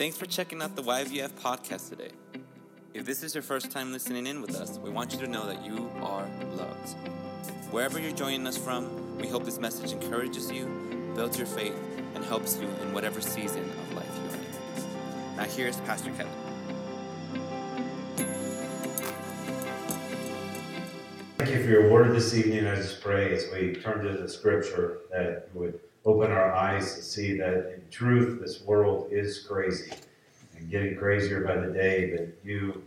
Thanks for checking out the YVF podcast today. If this is your first time listening in with us, we want you to know that you are loved. Wherever you're joining us from, we hope this message encourages you, builds your faith, and helps you in whatever season of life you're in. Now, here's Pastor Kevin. Thank you for your word this evening. I just pray as we turn to the scripture that you would open our eyes to see that in truth this world is crazy and getting crazier by the day, that you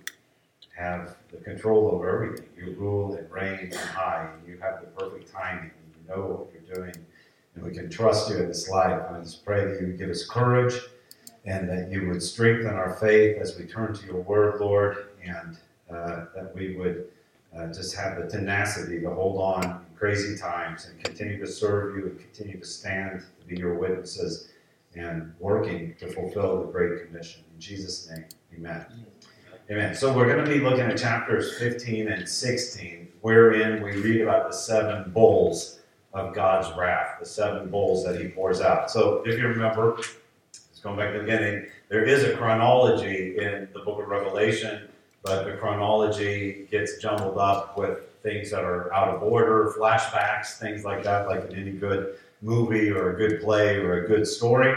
have the control over everything. You rule and reign and high, and you have the perfect timing, and you know what you're doing, and we can trust you in this life. I just pray that you would give us courage and that you would strengthen our faith as we turn to your word, Lord, and uh, that we would uh, just have the tenacity to hold on crazy times and continue to serve you and continue to stand to be your witnesses and working to fulfill the Great Commission. In Jesus' name, amen. Amen. So we're going to be looking at chapters 15 and 16, wherein we read about the seven bowls of God's wrath, the seven bowls that he pours out. So if you remember, going back to the beginning, there is a chronology in the book of Revelation but the chronology gets jumbled up with things that are out of order, flashbacks, things like that, like in any good movie or a good play or a good story.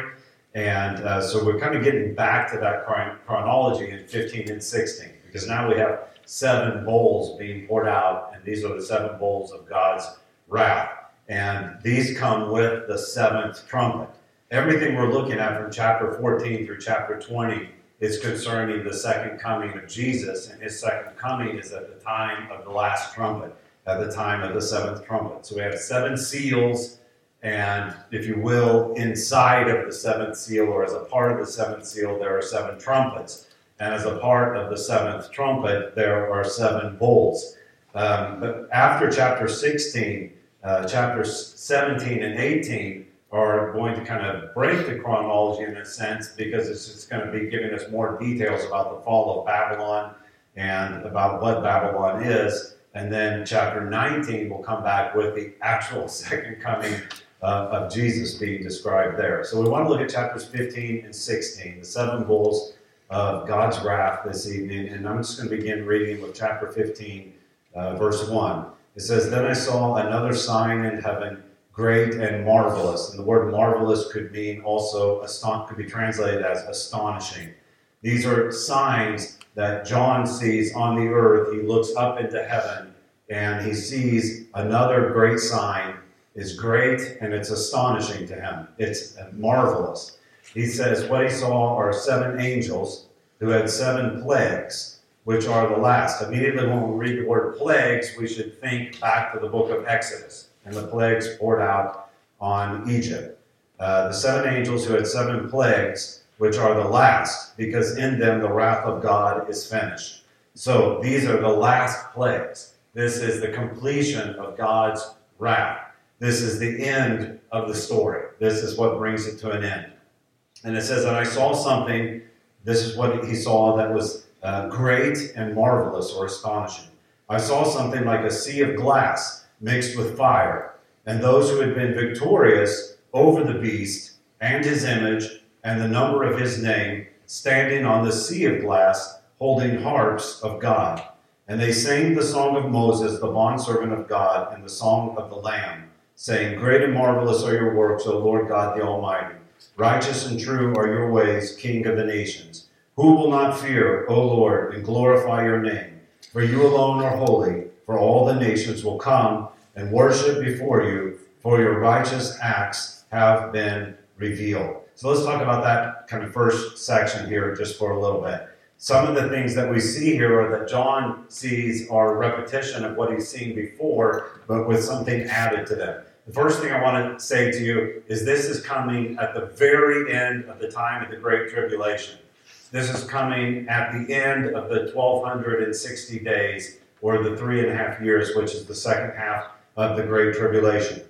And uh, so we're kind of getting back to that chronology in 15 and 16, because now we have seven bowls being poured out, and these are the seven bowls of God's wrath. And these come with the seventh trumpet. Everything we're looking at from chapter 14 through chapter 20 is concerning the second coming of Jesus, and his second coming is at the time of the last trumpet, at the time of the seventh trumpet. So we have seven seals, and if you will, inside of the seventh seal, or as a part of the seventh seal, there are seven trumpets. And as a part of the seventh trumpet, there are seven bowls. Um, but after chapter 16, uh, chapters 17 and 18 are going to kind of break the chronology in a sense because it's going to be giving us more details about the fall of Babylon and about what Babylon is. And then chapter 19 will come back with the actual second coming uh, of Jesus being described there. So we want to look at chapters 15 and 16, the seven bowls of God's wrath this evening. And I'm just going to begin reading with chapter 15, uh, verse 1. It says, Then I saw another sign in heaven great and marvelous. And the word marvelous could mean also, aston- could be translated as astonishing. These are signs that John sees on the earth. He looks up into heaven and he sees another great sign is great and it's astonishing to him. It's marvelous. He says what he saw are seven angels who had seven plagues, which are the last. Immediately when we read the word plagues, we should think back to the book of Exodus and the plagues poured out on Egypt. Uh, the seven angels who had seven plagues, which are the last, because in them the wrath of God is finished. So these are the last plagues. This is the completion of God's wrath. This is the end of the story. This is what brings it to an end. And it says, And I saw something, this is what he saw that was uh, great and marvelous or astonishing. I saw something like a sea of glass mixed with fire. And those who had been victorious over the beast and his image and the number of his name, standing on the sea of glass, holding harps of God. And they sang the song of Moses, the bondservant of God, and the song of the Lamb, saying, Great and marvelous are your works, O Lord God the Almighty. Righteous and true are your ways, King of the nations. Who will not fear, O Lord, and glorify your name? For you alone are holy for all the nations will come and worship before you, for your righteous acts have been revealed. So let's talk about that kind of first section here just for a little bit. Some of the things that we see here are that John sees are a repetition of what he's seen before, but with something added to them. The first thing I want to say to you is this is coming at the very end of the time of the Great Tribulation. This is coming at the end of the 1260 days or the three and a half years, which is the second half of the Great Tribulation.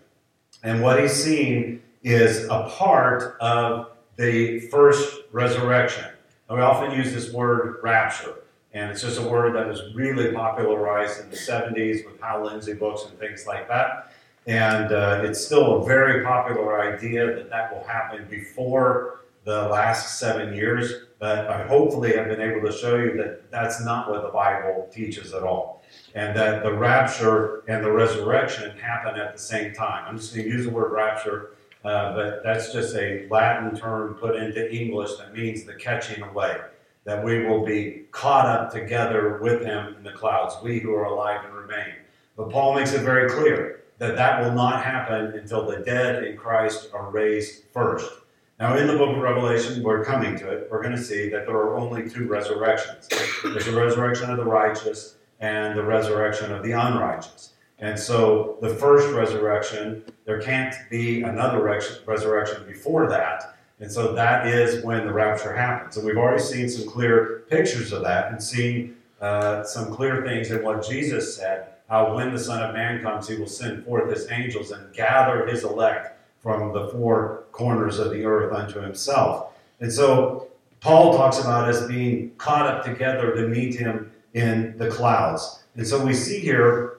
And what he's seen is a part of the first resurrection. And we often use this word rapture, and it's just a word that was really popularized in the 70s with Hal Lindsey books and things like that. And uh, it's still a very popular idea that that will happen before the last seven years, but I hopefully have been able to show you that that's not what the Bible teaches at all. And that the rapture and the resurrection happen at the same time. I'm just going to use the word rapture, uh, but that's just a Latin term put into English that means the catching away. That we will be caught up together with him in the clouds, we who are alive and remain. But Paul makes it very clear that that will not happen until the dead in Christ are raised first. Now, in the book of Revelation, we're coming to it, we're going to see that there are only two resurrections there's the resurrection of the righteous and the resurrection of the unrighteous. And so, the first resurrection, there can't be another resurrection before that. And so, that is when the rapture happens. And we've already seen some clear pictures of that and seen uh, some clear things in what Jesus said how when the Son of Man comes, he will send forth his angels and gather his elect from the four corners of the earth unto himself. And so Paul talks about us being caught up together to meet him in the clouds. And so we see here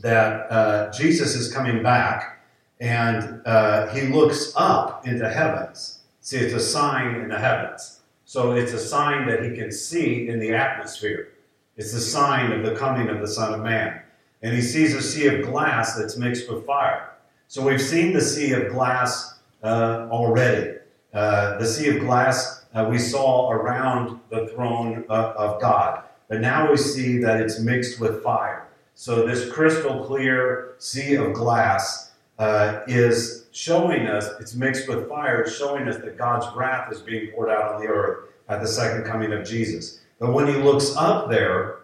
that uh, Jesus is coming back and uh, he looks up into heavens. See, it's a sign in the heavens. So it's a sign that he can see in the atmosphere. It's a sign of the coming of the Son of Man. And he sees a sea of glass that's mixed with fire. So we've seen the sea of glass uh, already. Uh, the sea of glass uh, we saw around the throne uh, of God. But now we see that it's mixed with fire. So this crystal clear sea of glass uh, is showing us, it's mixed with fire, it's showing us that God's wrath is being poured out on the earth at the second coming of Jesus. But when he looks up there,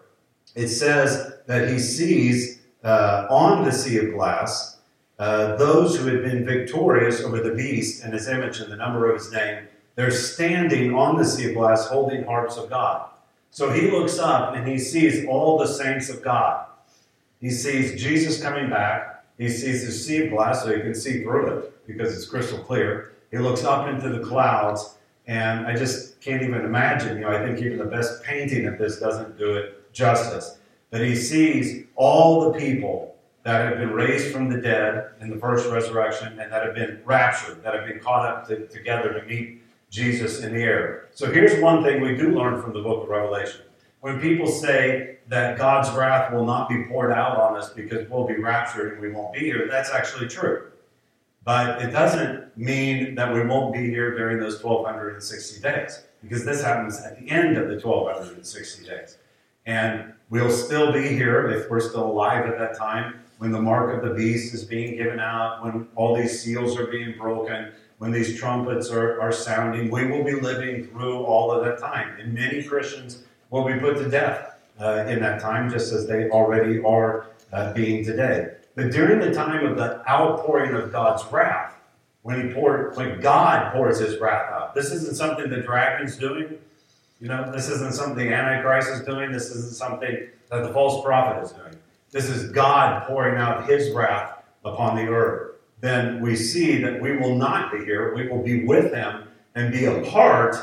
it says that he sees uh, on the sea of glass uh, those who had been victorious over the beast and his image and the number of his name, they're standing on the sea of glass holding harps of God. So he looks up and he sees all the saints of God. He sees Jesus coming back. He sees the sea of glass, so he can see through it because it's crystal clear. He looks up into the clouds, and I just can't even imagine. You know, I think even the best painting of this doesn't do it justice. But he sees all the people that have been raised from the dead in the first resurrection and that have been raptured, that have been caught up to, together to meet Jesus in the air. So here's one thing we do learn from the book of Revelation. When people say that God's wrath will not be poured out on us because we'll be raptured and we won't be here, that's actually true. But it doesn't mean that we won't be here during those 1260 days because this happens at the end of the 1260 days. And we'll still be here if we're still alive at that time when the mark of the beast is being given out, when all these seals are being broken, when these trumpets are, are sounding, we will be living through all of that time. And many Christians will be put to death uh, in that time, just as they already are uh, being today. But during the time of the outpouring of God's wrath, when he poured, when God pours his wrath out, this isn't something the dragon's doing. You know, this isn't something the Antichrist is doing. This isn't something that the false prophet is doing this is God pouring out his wrath upon the earth, then we see that we will not be here. We will be with him and be a part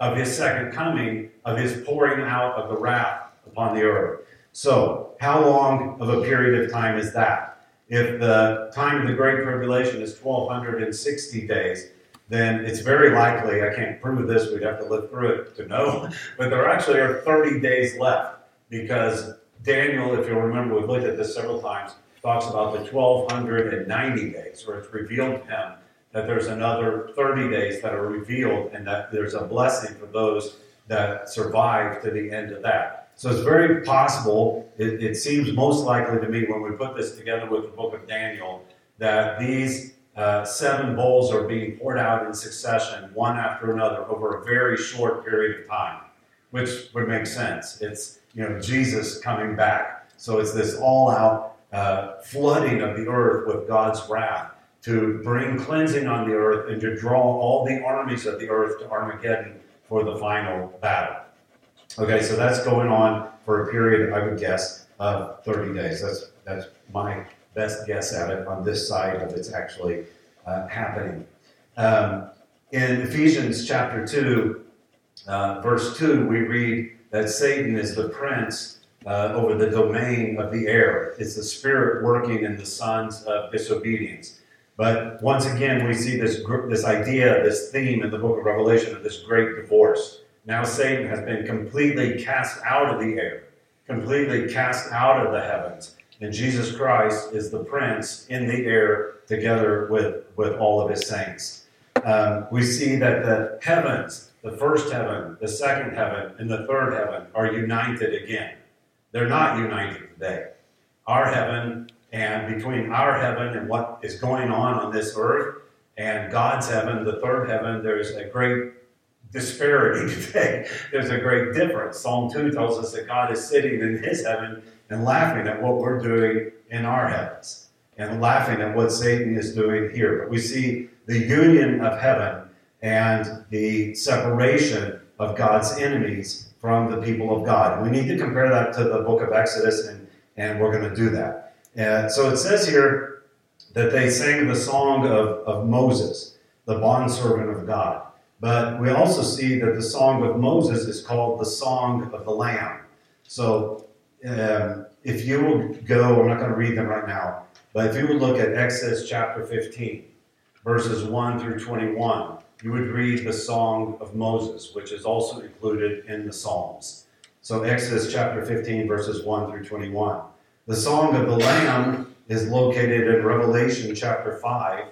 of his second coming, of his pouring out of the wrath upon the earth. So, how long of a period of time is that? If the time of the Great Tribulation is 1260 days, then it's very likely, I can't prove this, we'd have to live through it to know, but there actually are 30 days left because Daniel, if you'll remember, we've looked at this several times, talks about the 1290 days, where it's revealed to him that there's another 30 days that are revealed and that there's a blessing for those that survive to the end of that. So it's very possible, it, it seems most likely to me when we put this together with the book of Daniel, that these uh, seven bowls are being poured out in succession, one after another, over a very short period of time, which would make sense. It's you know, Jesus coming back. So it's this all out uh, flooding of the earth with God's wrath to bring cleansing on the earth and to draw all the armies of the earth to Armageddon for the final battle. Okay, so that's going on for a period, I would guess, of 30 days. That's, that's my best guess at it on this side of it's actually uh, happening. Um, in Ephesians chapter 2, uh, verse 2, we read, that Satan is the prince uh, over the domain of the air. It's the spirit working in the sons of disobedience. But once again, we see this this idea, this theme in the book of Revelation of this great divorce. Now Satan has been completely cast out of the air, completely cast out of the heavens, and Jesus Christ is the prince in the air together with, with all of his saints. Um, we see that the heavens, the first heaven, the second heaven, and the third heaven are united again. They're not united today. Our heaven and between our heaven and what is going on on this earth and God's heaven, the third heaven, there's a great disparity today. There's a great difference. Psalm 2 tells us that God is sitting in his heaven and laughing at what we're doing in our heavens and laughing at what Satan is doing here. But we see the union of heaven and the separation of God's enemies from the people of God. We need to compare that to the book of Exodus, and, and we're going to do that. And so it says here that they sang the song of, of Moses, the bondservant of God. But we also see that the song of Moses is called the song of the Lamb. So um, if you will go, I'm not going to read them right now, but if you would look at Exodus chapter 15, verses 1 through 21, you would read the Song of Moses, which is also included in the Psalms. So, Exodus chapter 15, verses 1 through 21. The Song of the Lamb is located in Revelation chapter 5,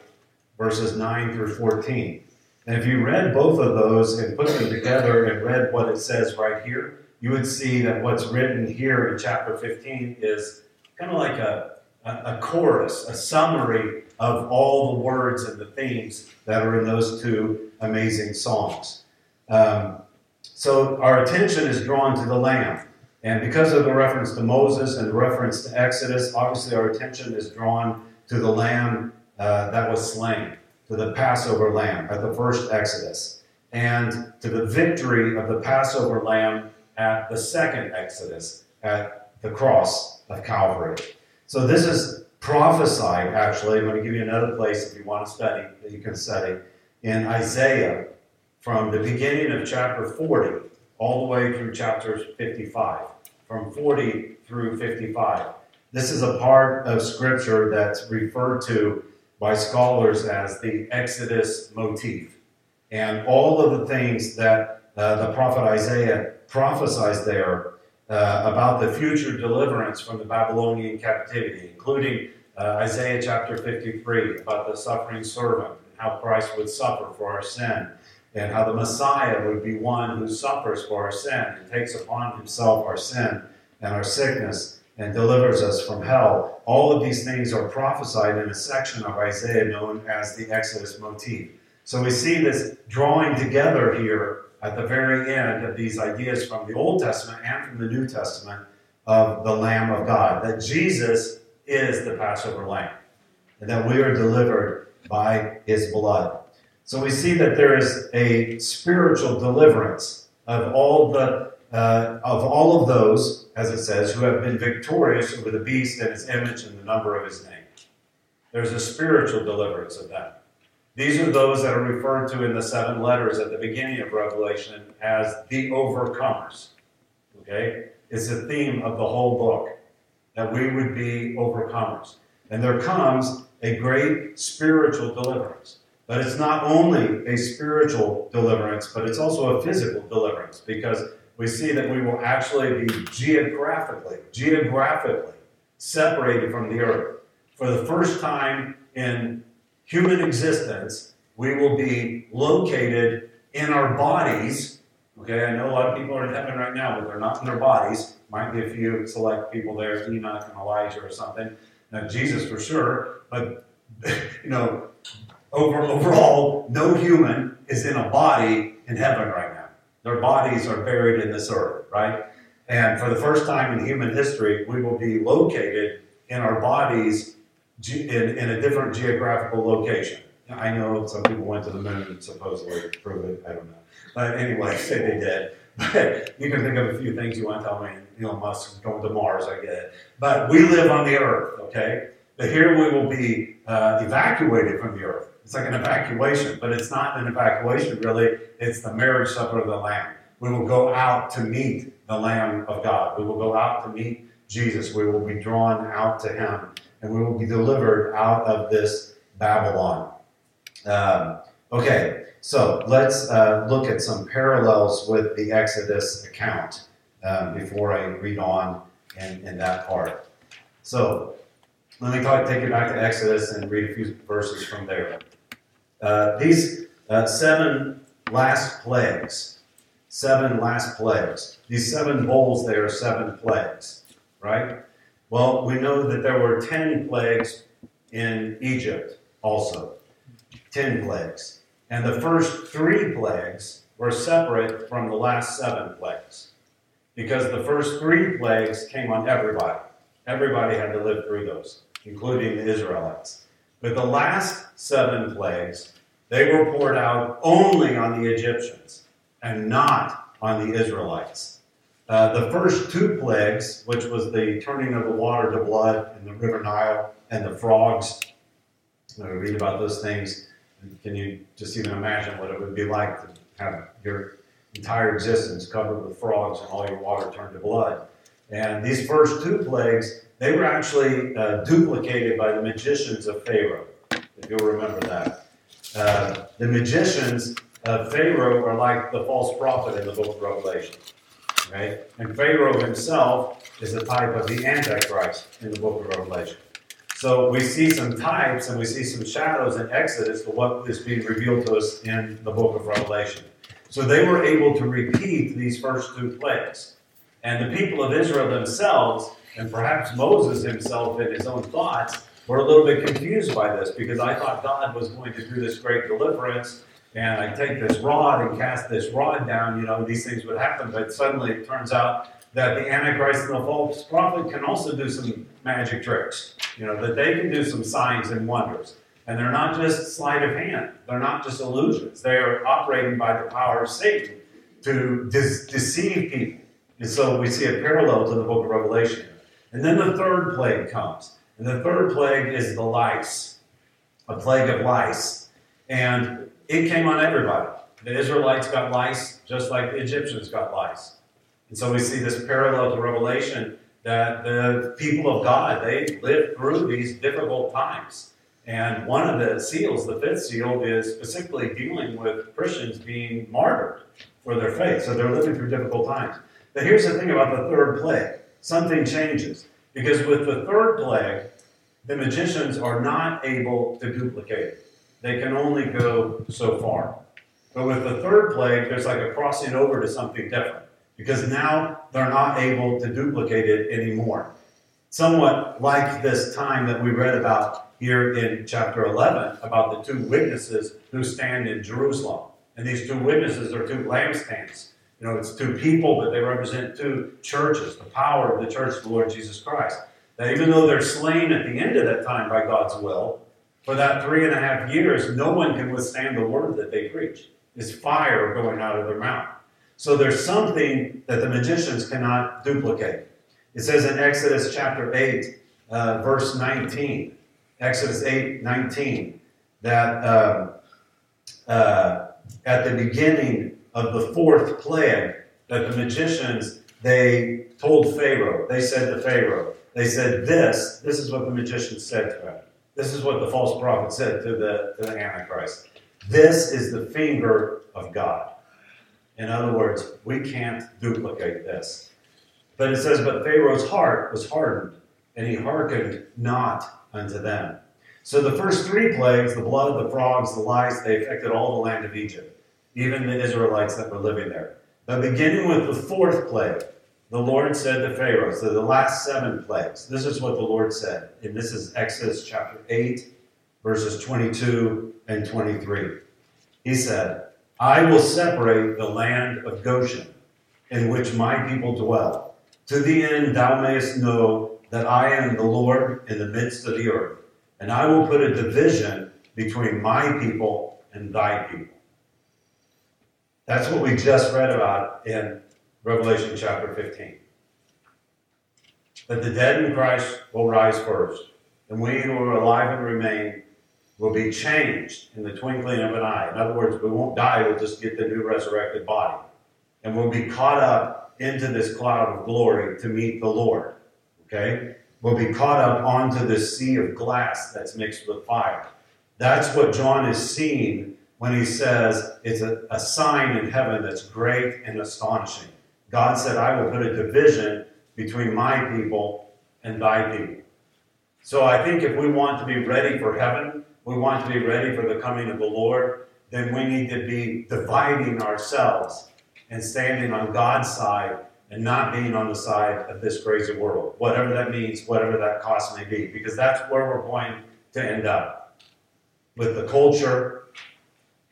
verses 9 through 14. And if you read both of those and put them together and read what it says right here, you would see that what's written here in chapter 15 is kind of like a a, chorus, a summary of all the words and the themes that are in those two amazing songs. Um, so our attention is drawn to the Lamb. And because of the reference to Moses and the reference to Exodus, obviously our attention is drawn to the Lamb uh, that was slain, to the Passover Lamb at the first Exodus, and to the victory of the Passover Lamb at the second Exodus at the cross of Calvary. So this is prophesied, actually. I'm going to give you another place if you want to study, that you can study. In Isaiah, from the beginning of chapter 40 all the way through chapter 55. From 40 through 55. This is a part of Scripture that's referred to by scholars as the Exodus motif. And all of the things that uh, the prophet Isaiah prophesies there uh, about the future deliverance from the Babylonian captivity, including uh, Isaiah chapter 53 about the suffering servant and how Christ would suffer for our sin, and how the Messiah would be one who suffers for our sin and takes upon himself our sin and our sickness and delivers us from hell. All of these things are prophesied in a section of Isaiah known as the Exodus motif. So we see this drawing together here at the very end of these ideas from the Old Testament and from the New Testament of the Lamb of God, that Jesus is the Passover Lamb, and that we are delivered by his blood. So we see that there is a spiritual deliverance of all the uh, of all of those, as it says, who have been victorious over the beast and his image and the number of his name. There's a spiritual deliverance of that. These are those that are referred to in the seven letters at the beginning of Revelation as the overcomers. Okay? It's a theme of the whole book that we would be overcomers. And there comes a great spiritual deliverance. But it's not only a spiritual deliverance, but it's also a physical deliverance because we see that we will actually be geographically, geographically separated from the earth. For the first time in human existence, we will be located in our bodies. Okay, I know a lot of people are in heaven right now, but they're not in their bodies. Might be a few select people there, Enoch and Elijah or something. Now, Jesus for sure, but you know, over, overall, no human is in a body in heaven right now. Their bodies are buried in this earth, right? And for the first time in human history, we will be located in our bodies in, in a different geographical location. I know some people went to the moon and supposedly prove it. I don't know. But anyway, say they did. But you can think of a few things you want to tell me. Elon Musk going to Mars, I get it. But we live on the earth, okay? But here we will be uh, evacuated from the earth. It's like an evacuation, but it's not an evacuation really. It's the marriage supper of the Lamb. We will go out to meet the Lamb of God. We will go out to meet Jesus. We will be drawn out to Him and we will be delivered out of this Babylon. Um, okay, so let's uh, look at some parallels with the Exodus account um, before I read on in, in that part. So let me talk, take you back to Exodus and read a few verses from there. Uh, these uh, seven last plagues, seven last plagues, these seven bowls, they are seven plagues, right? Well, we know that there were ten plagues in Egypt also. Ten plagues. And the first three plagues were separate from the last seven plagues. Because the first three plagues came on everybody. Everybody had to live through those, including the Israelites. But the last seven plagues, they were poured out only on the Egyptians and not on the Israelites. Uh, the first two plagues, which was the turning of the water to blood in the River Nile and the frogs, we read about those things, can you just even imagine what it would be like to have your entire existence covered with frogs and all your water turned to blood? And these first two plagues, they were actually uh, duplicated by the magicians of Pharaoh, if you'll remember that. Uh, the magicians of Pharaoh are like the false prophet in the book of Revelation. And Pharaoh himself is a type of the Antichrist in the book of Revelation. So we see some types and we see some shadows in Exodus to what is being revealed to us in the book of Revelation. So they were able to repeat these first two plagues. And the people of Israel themselves, and perhaps Moses himself in his own thoughts, were a little bit confused by this because I thought God was going to do this great deliverance and I take this rod and cast this rod down, you know, these things would happen. But suddenly it turns out that the Antichrist and the false prophet can also do some magic tricks, you know, that they can do some signs and wonders. And they're not just sleight of hand, they're not just illusions. They are operating by the power of Satan to de- deceive people. And so we see a parallel to the book of Revelation. And then the third plague comes. And the third plague is the lice, a plague of lice. And it came on everybody. The Israelites got lice just like the Egyptians got lice. And so we see this parallel to Revelation that the people of God, they lived through these difficult times. And one of the seals, the fifth seal, is specifically dealing with Christians being martyred for their faith. So they're living through difficult times. But here's the thing about the third plague something changes. Because with the third plague, the magicians are not able to duplicate it. They can only go so far. But with the third plague, there's like a crossing over to something different. Because now they're not able to duplicate it anymore. Somewhat like this time that we read about here in chapter 11 about the two witnesses who stand in Jerusalem. And these two witnesses are two lampstands. You know, it's two people, but they represent two churches, the power of the church of the Lord Jesus Christ. That even though they're slain at the end of that time by God's will, for that three and a half years, no one can withstand the word that they preach. It's fire going out of their mouth. So there's something that the magicians cannot duplicate. It says in Exodus chapter 8, uh, verse 19, Exodus 8, 19, that um, uh, at the beginning of the fourth plague, that the magicians, they told Pharaoh, they said to Pharaoh, they said, This, this is what the magicians said to him. This is what the false prophet said to the, to the Antichrist. This is the finger of God. In other words, we can't duplicate this. But it says, But Pharaoh's heart was hardened, and he hearkened not unto them. So the first three plagues, the blood, the frogs, the lice, they affected all the land of Egypt, even the Israelites that were living there. But beginning with the fourth plague, the Lord said to Pharaoh, so the last seven plagues, this is what the Lord said. And this is Exodus chapter 8, verses 22 and 23. He said, I will separate the land of Goshen, in which my people dwell, to the end thou mayest know that I am the Lord in the midst of the earth. And I will put a division between my people and thy people. That's what we just read about in Revelation chapter 15. That the dead in Christ will rise first, and we who are alive and remain will be changed in the twinkling of an eye. In other words, we won't die, we'll just get the new resurrected body. And we'll be caught up into this cloud of glory to meet the Lord. Okay? We'll be caught up onto this sea of glass that's mixed with fire. That's what John is seeing when he says it's a, a sign in heaven that's great and astonishing. God said, I will put a division between my people and thy people. So I think if we want to be ready for heaven, we want to be ready for the coming of the Lord, then we need to be dividing ourselves and standing on God's side and not being on the side of this crazy world, whatever that means, whatever that cost may be, because that's where we're going to end up with the culture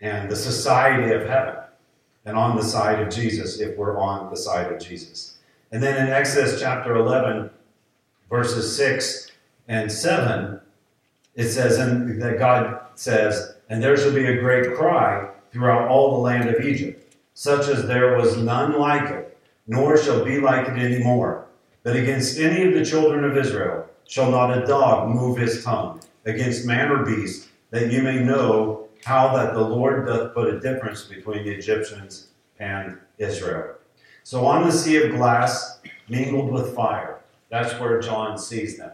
and the society of heaven and on the side of Jesus if we're on the side of Jesus. And then in Exodus chapter 11, verses 6 and 7, it says, and that God says, And there shall be a great cry throughout all the land of Egypt, such as there was none like it, nor shall be like it any more. But against any of the children of Israel shall not a dog move his tongue, against man or beast, that you may know how that the Lord doth put a difference between the Egyptians and Israel. So on the sea of glass, mingled with fire, that's where John sees them.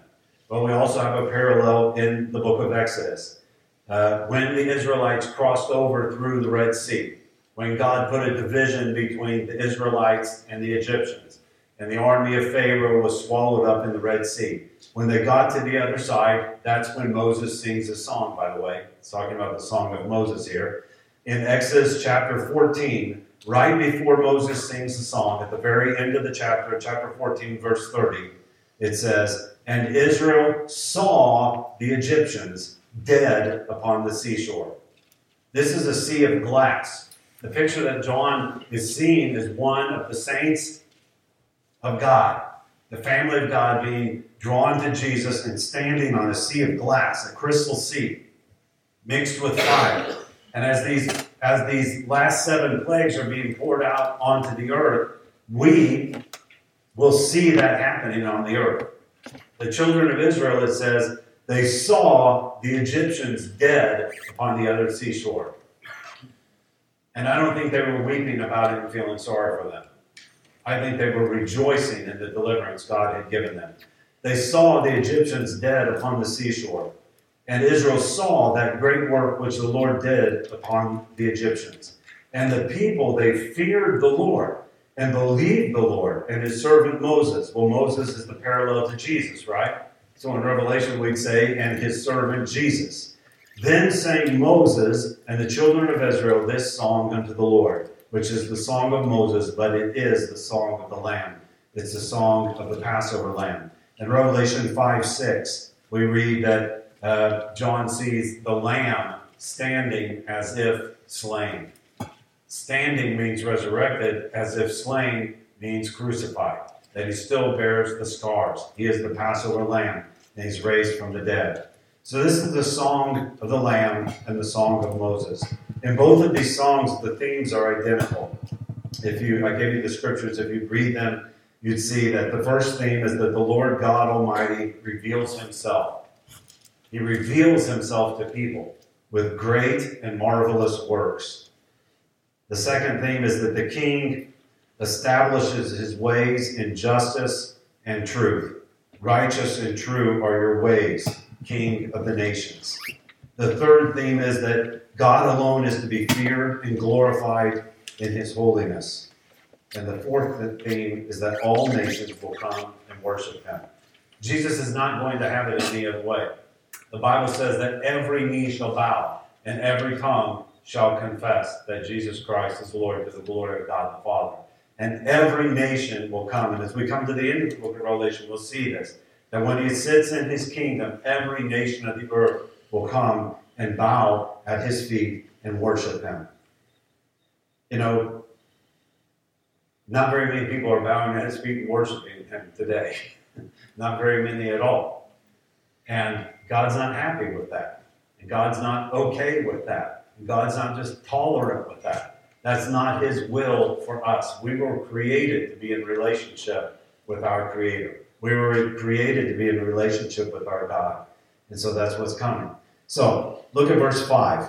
But we also have a parallel in the book of Exodus. Uh, when the Israelites crossed over through the Red Sea, when God put a division between the Israelites and the Egyptians, and the army of Pharaoh was swallowed up in the Red Sea. When they got to the other side, that's when Moses sings a song, by the way. It's talking about the song of Moses here. In Exodus chapter 14, right before Moses sings the song, at the very end of the chapter, chapter 14, verse 30, it says, And Israel saw the Egyptians dead upon the seashore. This is a sea of glass. The picture that John is seeing is one of the saints of God, the family of God being drawn to Jesus and standing on a sea of glass, a crystal sea, mixed with fire. And as these as these last seven plagues are being poured out onto the earth, we will see that happening on the earth. The children of Israel, it says, they saw the Egyptians dead upon the other seashore. And I don't think they were weeping about it and feeling sorry for them. I think they were rejoicing in the deliverance God had given them. They saw the Egyptians dead upon the seashore, and Israel saw that great work which the Lord did upon the Egyptians. And the people, they feared the Lord and believed the Lord and his servant Moses. Well, Moses is the parallel to Jesus, right? So in Revelation, we'd say, and his servant Jesus. Then sang Moses and the children of Israel this song unto the Lord which is the song of Moses, but it is the song of the Lamb. It's the song of the Passover Lamb. In Revelation 5 6, we read that uh, John sees the Lamb standing as if slain. Standing means resurrected, as if slain means crucified, that he still bears the scars. He is the Passover Lamb, and he's raised from the dead. So, this is the song of the Lamb and the song of Moses. In both of these songs, the themes are identical. If you, I gave you the scriptures, if you read them, you'd see that the first theme is that the Lord God Almighty reveals himself. He reveals himself to people with great and marvelous works. The second theme is that the king establishes his ways in justice and truth. Righteous and true are your ways, King of the nations. The third theme is that God alone is to be feared and glorified in his holiness. And the fourth theme is that all nations will come and worship him. Jesus is not going to have it any other way. The Bible says that every knee shall bow and every tongue shall confess that Jesus Christ is Lord to the glory of God the Father. And every nation will come. And as we come to the end of the book of Revelation, we'll see this that when he sits in his kingdom, every nation of the earth will come and bow at his feet and worship him. You know, not very many people are bowing at his feet and worshiping him today. not very many at all. And God's not happy with that. And God's not okay with that. And God's not just tolerant with that. That's not his will for us. We were created to be in relationship with our Creator. We were created to be in a relationship with our God. And so that's what's coming. So look at verse 5.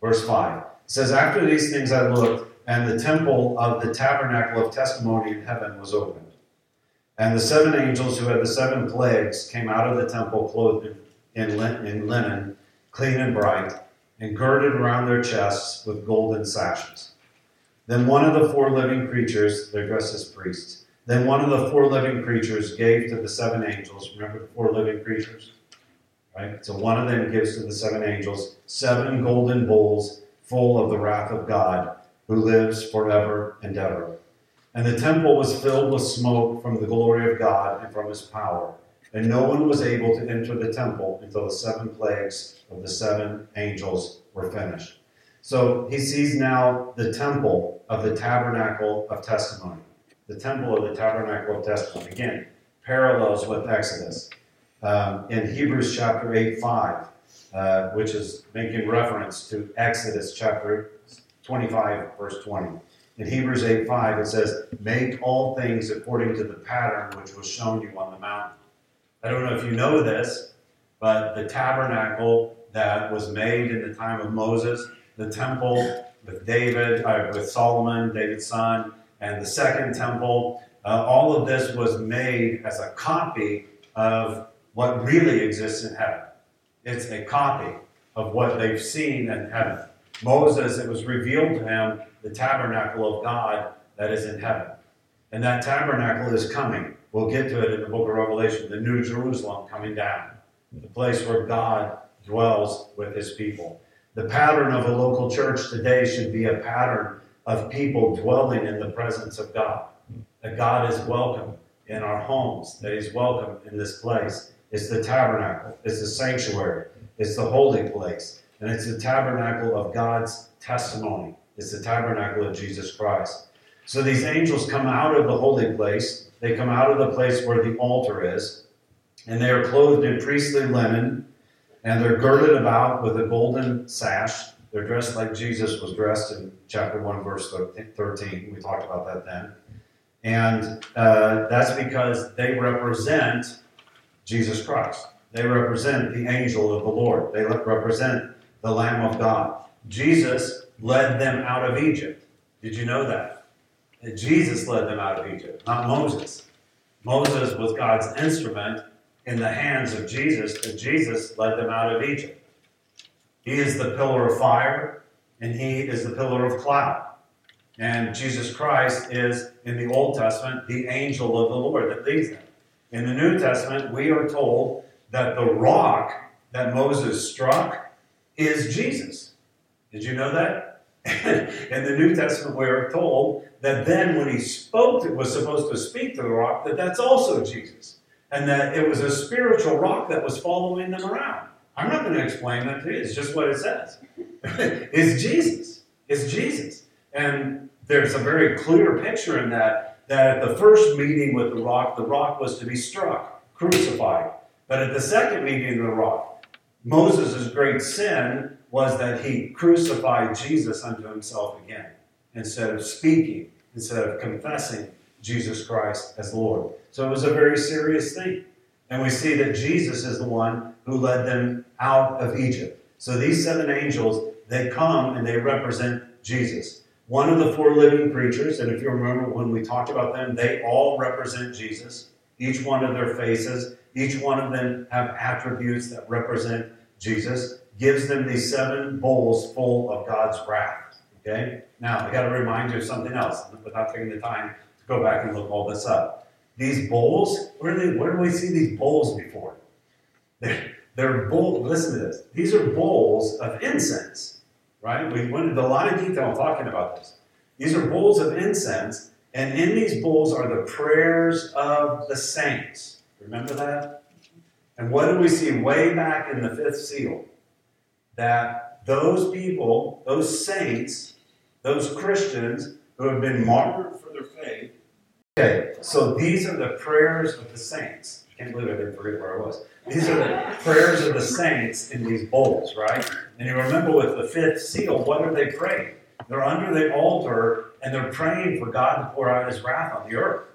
Verse 5 it says, After these things I looked, and the temple of the tabernacle of testimony in heaven was opened. And the seven angels who had the seven plagues came out of the temple clothed in, in linen, clean and bright, and girded around their chests with golden sashes. Then one of the four living creatures, they're dressed as priests, then one of the four living creatures gave to the seven angels. Remember the four living creatures? Right? So one of them gives to the seven angels seven golden bowls full of the wrath of God, who lives forever and ever. And the temple was filled with smoke from the glory of God and from his power. And no one was able to enter the temple until the seven plagues of the seven angels were finished. So he sees now the temple of the tabernacle of testimony. The temple of the tabernacle of testimony. Again, parallels with Exodus. Um, in Hebrews chapter 8, 5, uh, which is making reference to Exodus chapter 25, verse 20. In Hebrews 8, 5, it says, Make all things according to the pattern which was shown you on the mountain. I don't know if you know this, but the tabernacle that was made in the time of Moses, the temple with David, uh, with Solomon, David's son, and the second temple, uh, all of this was made as a copy of what really exists in heaven. It's a copy of what they've seen in heaven. Moses, it was revealed to him the tabernacle of God that is in heaven. And that tabernacle is coming. We'll get to it in the book of Revelation, the New Jerusalem coming down, the place where God dwells with his people. The pattern of a local church today should be a pattern of people dwelling in the presence of God. That God is welcome in our homes, that He's welcome in this place. It's the tabernacle, it's the sanctuary, it's the holy place, and it's the tabernacle of God's testimony. It's the tabernacle of Jesus Christ. So these angels come out of the holy place, they come out of the place where the altar is, and they are clothed in priestly linen, and they're girded about with a golden sash. They're dressed like Jesus was dressed in chapter 1, verse 13. We talked about that then. And uh, that's because they represent Jesus Christ. They represent the angel of the Lord. They represent the Lamb of God. Jesus led them out of Egypt. Did you know that? that Jesus led them out of Egypt, not Moses. Moses was God's instrument in the hands of Jesus, but Jesus led them out of Egypt. He is the pillar of fire, and he is the pillar of cloud. And Jesus Christ is, in the Old Testament, the angel of the Lord that leads them. In the New Testament, we are told that the rock that Moses struck is Jesus. Did you know that? in the New Testament, we are told that then when he spoke, it was supposed to speak to the rock, that that's also Jesus. And that it was a spiritual rock that was following them around. I'm not going to explain that to you. It's just what it says. it's Jesus. It's Jesus. And there's a very clear picture in that, that at the first meeting with the rock, the rock was to be struck, crucified. But at the second meeting of the rock, Moses' great sin was that he crucified Jesus unto himself again instead of speaking, instead of confessing Jesus Christ as Lord. So it was a very serious thing. And we see that Jesus is the one who led them out of Egypt. So these seven angels, they come and they represent Jesus. One of the four living creatures, and if you remember when we talked about them, they all represent Jesus. Each one of their faces, each one of them have attributes that represent Jesus, gives them these seven bowls full of God's wrath. Okay? Now, I got to remind you of something else without taking the time to go back and look all this up. These bowls, where, they, where do we see these bowls before? They're, they're bowls, listen to this. These are bowls of incense, right? We went into a lot of detail talking about this. These are bowls of incense, and in these bowls are the prayers of the saints. Remember that? And what do we see way back in the fifth seal? That those people, those saints, those Christians who have been martyred for their faith. Okay, so these are the prayers of the saints. I can't believe I didn't forget where I was. These are the prayers of the saints in these bowls, right? And you remember with the fifth seal, what are they praying? They're under the altar and they're praying for God to pour out his wrath on the earth.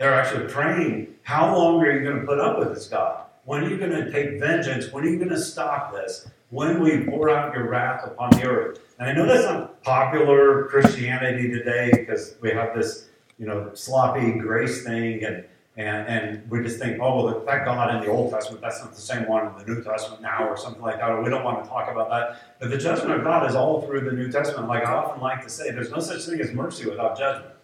They're actually praying, how long are you going to put up with this, God? When are you going to take vengeance? When are you going to stop this? When will you pour out your wrath upon the earth? And I know that's not popular Christianity today because we have this, you know, sloppy grace thing and And, and we just think, oh, well, that God in the Old Testament, that's not the same one in the New Testament now, or something like that, or we don't want to talk about that. But the judgment of God is all through the New Testament. Like I often like to say, there's no such thing as mercy without judgment.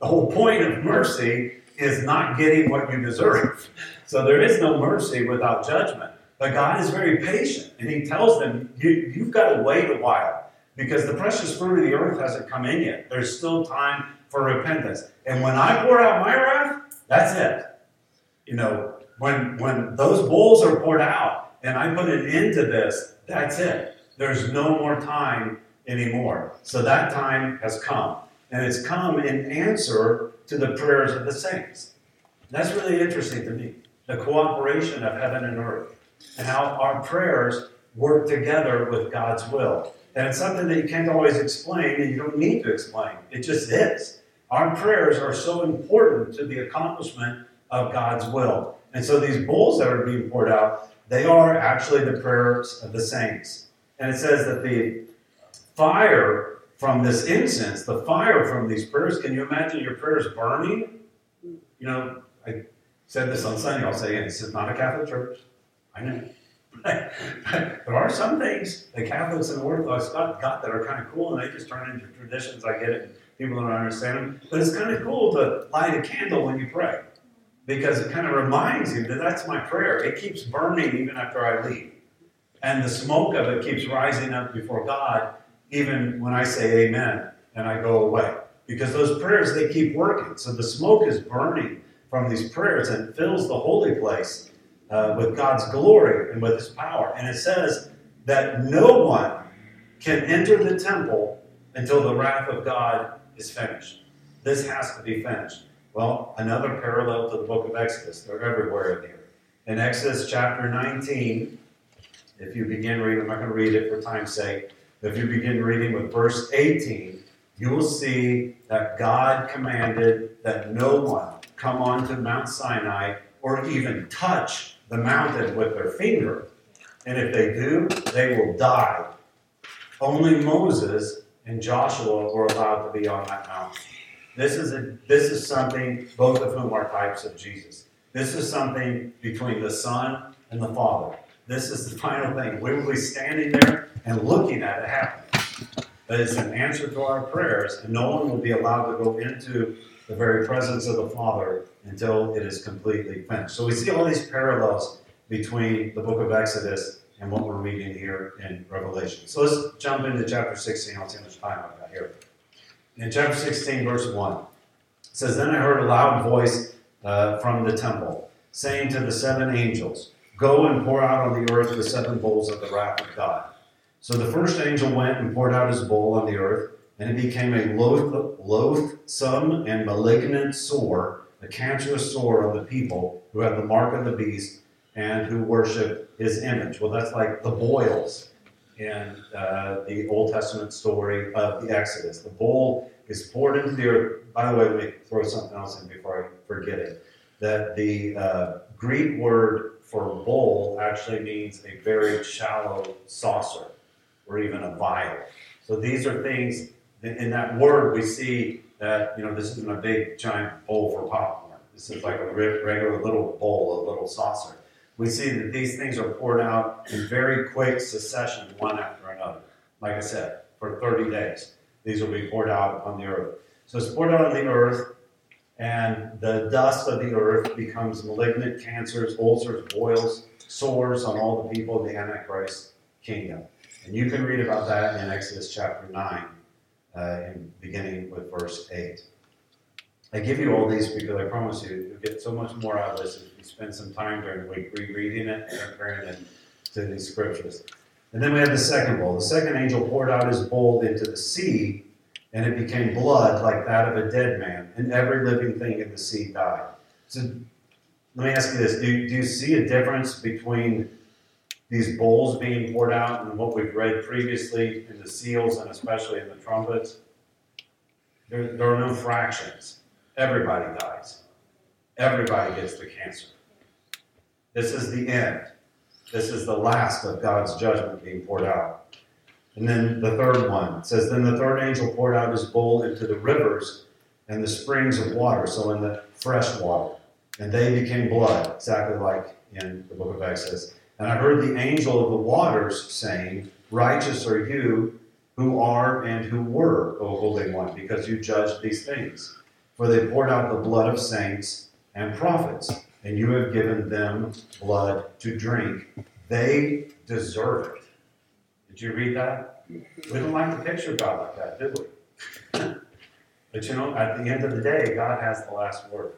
The whole point of mercy is not getting what you deserve. So there is no mercy without judgment. But God is very patient, and He tells them, you, You've got to wait a while because the precious fruit of the earth hasn't come in yet. There's still time for repentance. And when I pour out my wrath, that's it. You know, when when those bowls are poured out and I put an end to this, that's it. There's no more time anymore. So that time has come. And it's come in answer to the prayers of the saints. That's really interesting to me. The cooperation of heaven and earth. And how our prayers work together with God's will. And it's something that you can't always explain, and you don't need to explain. It just is. Our prayers are so important to the accomplishment of God's will. And so these bowls that are being poured out, they are actually the prayers of the saints. And it says that the fire from this incense, the fire from these prayers, can you imagine your prayers burning? You know, I said this on Sunday, I'll say again, this is not a Catholic church. I know. there are some things the Catholics and Orthodox got, got that are kind of cool, and they just turn into traditions. I get it. People don't understand them. But it's kind of cool to light a candle when you pray because it kind of reminds you that that's my prayer. It keeps burning even after I leave. And the smoke of it keeps rising up before God even when I say amen and I go away. Because those prayers, they keep working. So the smoke is burning from these prayers and fills the holy place uh, with God's glory and with His power. And it says that no one can enter the temple until the wrath of God is finished. This has to be finished. Well, another parallel to the book of Exodus. They're everywhere in here. In Exodus chapter 19, if you begin reading, I'm not going to read it for time's sake. If you begin reading with verse 18, you will see that God commanded that no one come onto Mount Sinai or even touch the mountain with their finger. And if they do, they will die. Only Moses and Joshua were allowed to be on that mountain. This is, a, this is something, both of whom are types of Jesus. This is something between the Son and the Father. This is the final thing. We will be standing there and looking at it happen. But it's an answer to our prayers, and no one will be allowed to go into the very presence of the Father until it is completely finished. So we see all these parallels between the book of Exodus and what we're reading here in Revelation. So let's jump into chapter 16. I'll see how much time I've got here. In chapter 16, verse 1, it says, Then I heard a loud voice uh, from the temple, saying to the seven angels, Go and pour out on the earth the seven bowls of the wrath of God. So the first angel went and poured out his bowl on the earth, and it became a loath, loathsome and malignant sore, a cancerous sore on the people who had the mark of the beast and who worship his image. Well, that's like the boils in uh, the Old Testament story of the Exodus. The bowl is poured into the earth. By the way, let me throw something else in before I forget it. That the uh, Greek word for bowl actually means a very shallow saucer or even a vial. So these are things, in that word, we see that, you know, this isn't a big giant bowl for popcorn. This is like a regular little bowl, a little saucer. We see that these things are poured out in very quick succession, one after another. Like I said, for 30 days, these will be poured out upon the earth. So it's poured out on the earth, and the dust of the earth becomes malignant cancers, ulcers, boils, sores on all the people of the Antichrist kingdom. And you can read about that in Exodus chapter 9, uh, in beginning with verse 8. I give you all these because I promise you, you'll get so much more out of this if you spend some time during the week rereading it and comparing it to these scriptures. And then we have the second bowl. The second angel poured out his bowl into the sea, and it became blood like that of a dead man, and every living thing in the sea died. So let me ask you this do, do you see a difference between these bowls being poured out and what we've read previously in the seals and especially in the trumpets? There, there are no fractions. Everybody dies. Everybody gets the cancer. This is the end. This is the last of God's judgment being poured out. And then the third one says, Then the third angel poured out his bowl into the rivers and the springs of water, so in the fresh water. and they became blood, exactly like in the book of Exodus. And I heard the angel of the waters saying, Righteous are you who are and who were, O Holy One, because you judged these things. For they poured out the blood of saints and prophets, and you have given them blood to drink. They deserve it. Did you read that? We don't like to picture God like that, did we? but you know, at the end of the day, God has the last word.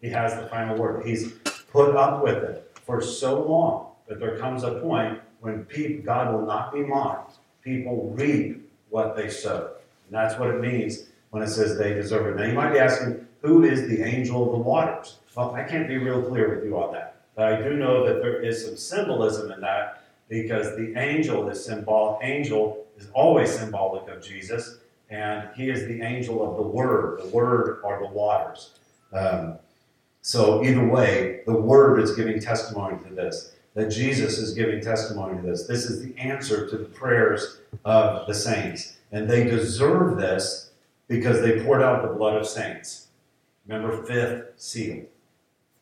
He has the final word. He's put up with it for so long that there comes a point when people, God will not be mocked. People reap what they sow. And that's what it means when it says they deserve it. Now, you might be asking, who is the angel of the waters? Well, I can't be real clear with you on that. But I do know that there is some symbolism in that because the angel is symbol. Angel is always symbolic of Jesus, and he is the angel of the Word. The Word are the waters. Um, so either way, the Word is giving testimony to this. That Jesus is giving testimony to this. This is the answer to the prayers of the saints, and they deserve this because they poured out the blood of saints. Remember, fifth seal.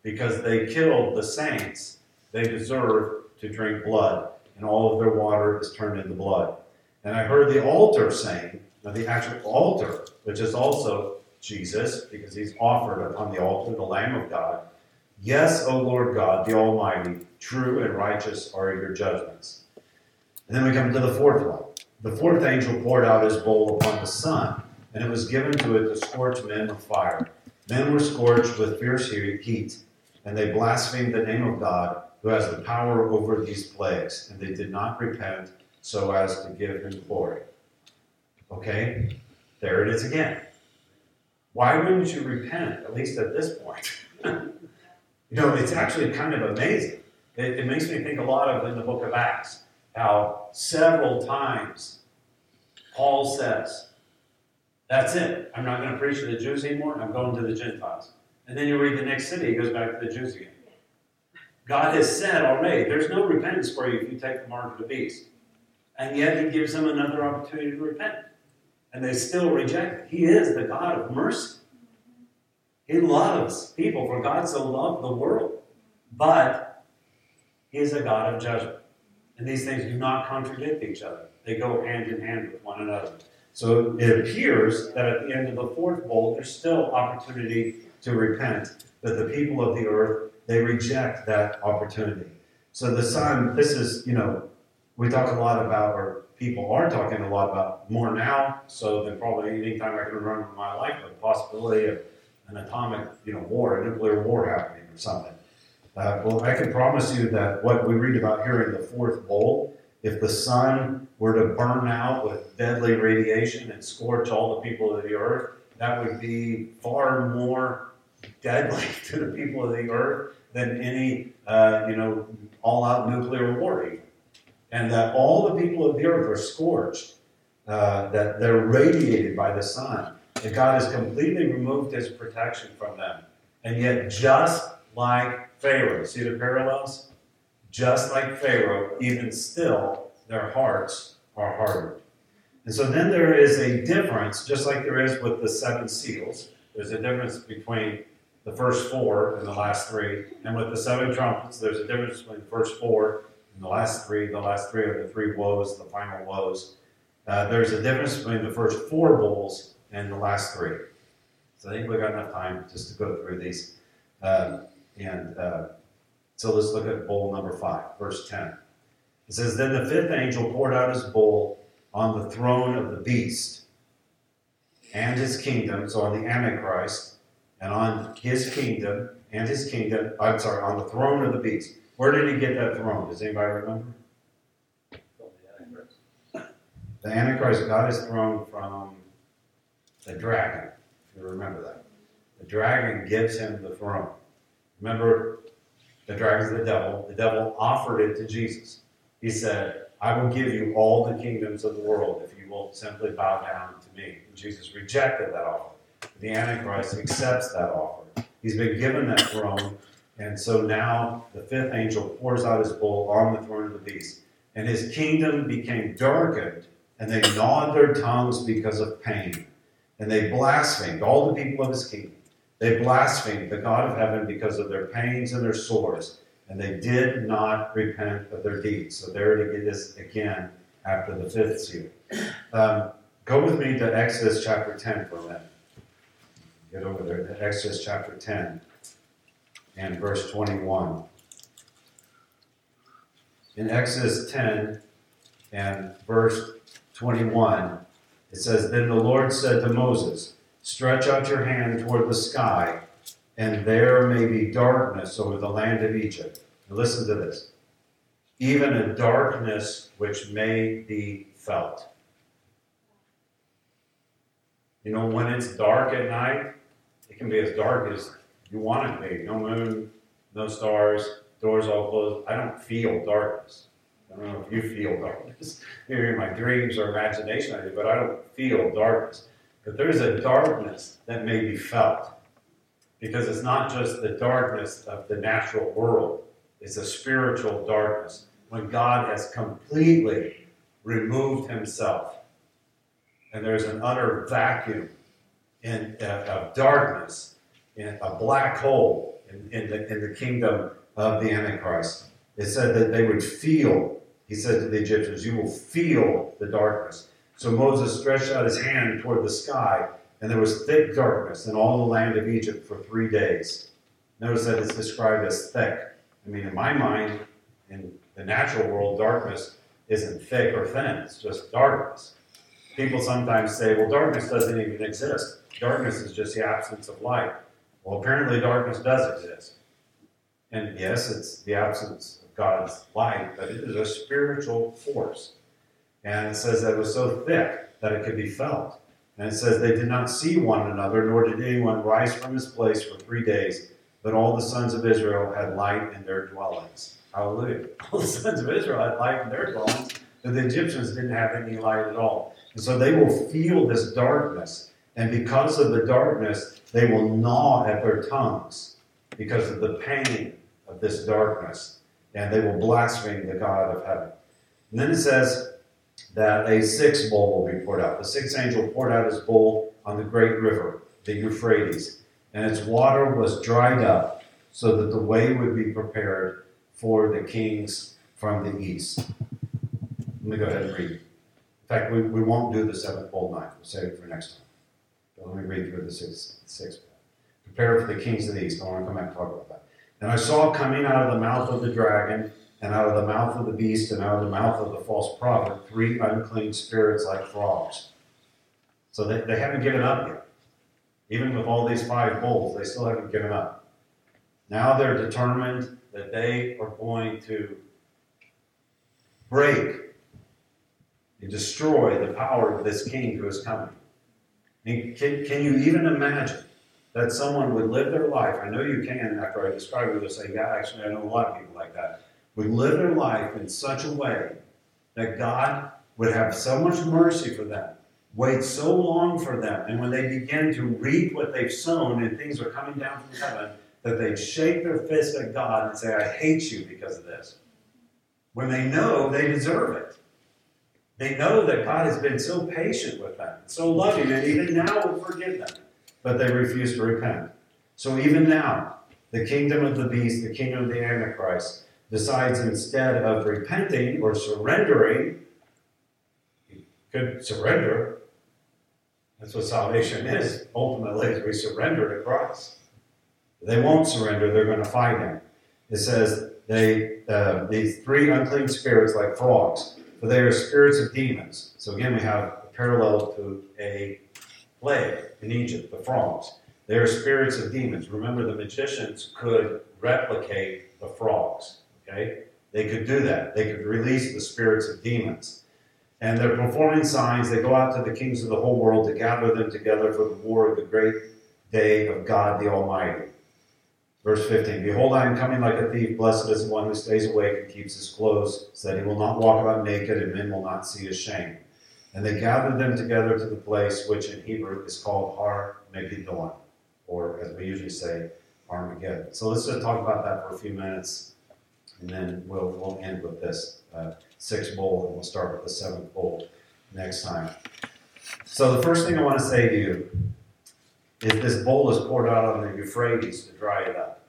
Because they killed the saints, they deserve to drink blood, and all of their water is turned into blood. And I heard the altar saying, now the actual altar, which is also Jesus, because he's offered upon the altar the Lamb of God. Yes, O Lord God, the Almighty, true and righteous are your judgments. And then we come to the fourth one. The fourth angel poured out his bowl upon the sun, and it was given to it to scorch men with fire. Men were scorched with fierce heat, and they blasphemed the name of God who has the power over these plagues, and they did not repent so as to give him glory. Okay, there it is again. Why wouldn't you repent, at least at this point? you know, it's actually kind of amazing. It, it, makes me think a lot of in the book of Acts, how several times Paul says, That's it. I'm not going to preach to the Jews anymore. I'm going to the Gentiles. And then you read the next city, he goes back to the Jews again. God has said already, there's no repentance for you if you take the mark of the beast. And yet he gives them another opportunity to repent. And they still reject. He is the God of mercy. He loves people, for God so loved the world. But he is a God of judgment. And these things do not contradict each other. They go hand in hand with one another. So it appears that at the end of the fourth bowl, there's still opportunity to repent. That the people of the earth they reject that opportunity. So the sun, this is, you know, we talk a lot about, or people are talking a lot about more now, so than probably any time I can remember in my life, the possibility of an atomic, you know, war, a nuclear war happening or something. Uh, well, I can promise you that what we read about here in the fourth bowl, if the sun were to burn out with deadly radiation and scorch all the people of the earth, that would be far more deadly to the people of the earth than any, uh, you know, all-out nuclear war even. And that all the people of the earth are scorched, uh, that they're radiated by the sun, that God has completely removed his protection from them. And yet, just like Pharaoh, see the parallels? Just like Pharaoh, even still, their hearts are hardened. And so then there is a difference, just like there is with the seven seals. There's a difference between the first four and the last three. And with the seven trumpets, there's a difference between the first four and the last three. The last three are the three woes, the final woes. Uh, there's a difference between the first four bowls and the last three. So I think we've got enough time just to go through these. Um, and uh, so let's look at bowl number five, verse 10. It says, Then the fifth angel poured out his bowl on the throne of the beast and his kingdom, so on the Antichrist, and on his kingdom and his kingdom, I'm sorry, on the throne of the beast. Where did he get that throne? Does anybody remember? The Antichrist got his throne from the dragon, if you remember that. The dragon gives him the throne. Remember, the dragon's of the devil. The devil offered it to Jesus. He said, I will give you all the kingdoms of the world if you will simply bow down to me. And Jesus rejected that offer the Antichrist accepts that offer. He's been given that throne, and so now the fifth angel pours out his bowl on the throne of the beast. And his kingdom became darkened, and they gnawed their tongues because of pain. And they blasphemed all the people of his kingdom. They blasphemed the God of heaven because of their pains and their sores, and they did not repent of their deeds. So there it is again after the fifth seal. Um, go with me to Exodus chapter 10 for a minute. Get over there to Exodus chapter 10 and verse 21. In Exodus 10 and verse 21, it says, Then the Lord said to Moses, Stretch out your hand toward the sky, and there may be darkness over the land of Egypt. Now listen to this. Even a darkness which may be felt. You know, when it's dark at night, it can be as dark as you want it to be. No moon, no stars, doors all closed. I don't feel darkness. I don't know if you feel darkness. Maybe in my dreams or imagination I do, but I don't feel darkness. But there's a darkness that may be felt. Because it's not just the darkness of the natural world, it's a spiritual darkness. When God has completely removed himself, and there's an utter vacuum in, uh, of darkness, in a black hole in, in, the, in the kingdom of the Antichrist. It said that they would feel, he said to the Egyptians, You will feel the darkness. So Moses stretched out his hand toward the sky, and there was thick darkness in all the land of Egypt for three days. Notice that it's described as thick. I mean, in my mind, in the natural world, darkness isn't thick or thin, it's just darkness. People sometimes say, well, darkness doesn't even exist. Darkness is just the absence of light. Well, apparently, darkness does exist. And yes, it's the absence of God's light, but it is a spiritual force. And it says that it was so thick that it could be felt. And it says they did not see one another, nor did anyone rise from his place for three days, but all the sons of Israel had light in their dwellings. Hallelujah. All the sons of Israel had light in their dwellings, but the Egyptians didn't have any light at all. And so they will feel this darkness. And because of the darkness, they will gnaw at their tongues because of the pain of this darkness. And they will blaspheme the God of heaven. And then it says, that a sixth bowl will be poured out. The sixth angel poured out his bowl on the great river, the Euphrates, and its water was dried up so that the way would be prepared for the kings from the east. Let me go ahead and read. In fact, we, we won't do the seventh bowl night. We'll save it for next time. But let me read through the sixth, sixth bowl. Prepare for the kings of the east. I want to come back and talk about that. And I saw coming out of the mouth of the dragon and out of the mouth of the beast and out of the mouth of the false prophet three unclean spirits like frogs. So they, they haven't given up yet. Even with all these five bowls, they still haven't given up. Now they're determined that they are going to break and destroy the power of this king who is coming. And can, can you even imagine that someone would live their life? I know you can after I describe it, you'll say, yeah, actually, I know a lot of people like that would live their life in such a way that God would have so much mercy for them, wait so long for them, and when they begin to reap what they've sown and things are coming down from heaven, that they'd shake their fist at God and say, I hate you because of this. When they know they deserve it. They know that God has been so patient with them, so loving, and even now will forgive them. But they refuse to repent. So even now, the kingdom of the beast, the kingdom of the Antichrist, decides instead of repenting or surrendering, he could surrender. That's what salvation is. Ultimately, is we surrender to Christ. They won't surrender, they're going to fight him. It says they uh, these three unclean spirits like frogs, for they are spirits of demons. So again, we have a parallel to a plague in Egypt, the frogs. They are spirits of demons. Remember, the magicians could replicate the frogs. Okay? They could do that. They could release the spirits of demons. And they're performing signs. They go out to the kings of the whole world to gather them together for the war of the great day of God the Almighty. Verse 15 Behold, I am coming like a thief. Blessed is the one who stays awake and keeps his clothes, so that he will not walk about naked, and men will not see his shame. And they gathered them together to the place which in Hebrew is called Har Megidon, or as we usually say, Armageddon. So let's just talk about that for a few minutes and then we'll, we'll end with this uh, sixth bowl, and we'll start with the seventh bowl next time. So, the first thing I want to say to you is this bowl is poured out on the Euphrates to dry it up.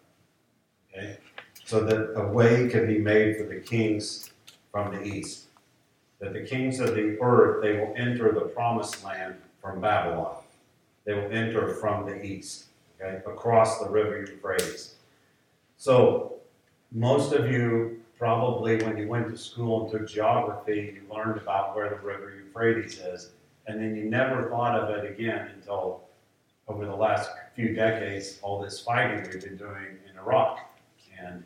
Okay? So that a way can be made for the kings from the east. That the kings of the earth, they will enter the promised land from Babylon. They will enter from the east, okay, across the river Euphrates. So most of you probably when you went to school and took geography, you learned about where the river Euphrates is, and then you never thought of it again until over the last few decades, all this fighting we've been doing in Iraq and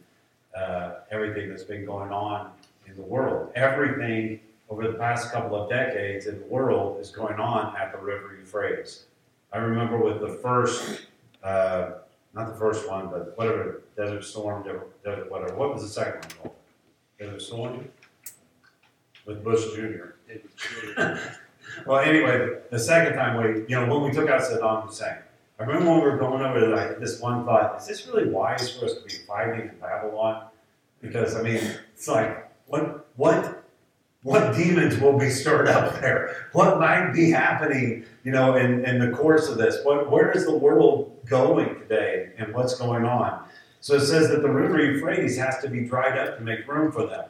uh, everything that's been going on in the world. Everything over the past couple of decades in the world is going on at the river Euphrates. I remember with the first, uh, not the first one, but whatever, Desert Storm, Desert, whatever. What was the second one called? Desert Storm? With Bush Jr. well, anyway, the second time we, you know, when we took out Saddam Hussein, I remember when we were going over there, like this one thought, is this really wise for us to be fighting in Babylon? Because I mean, it's like, what what what demons will be stirred up there? What might be happening, you know, in, in the course of this? What where is the world going today and what's going on? So it says that the river Euphrates has to be dried up to make room for them.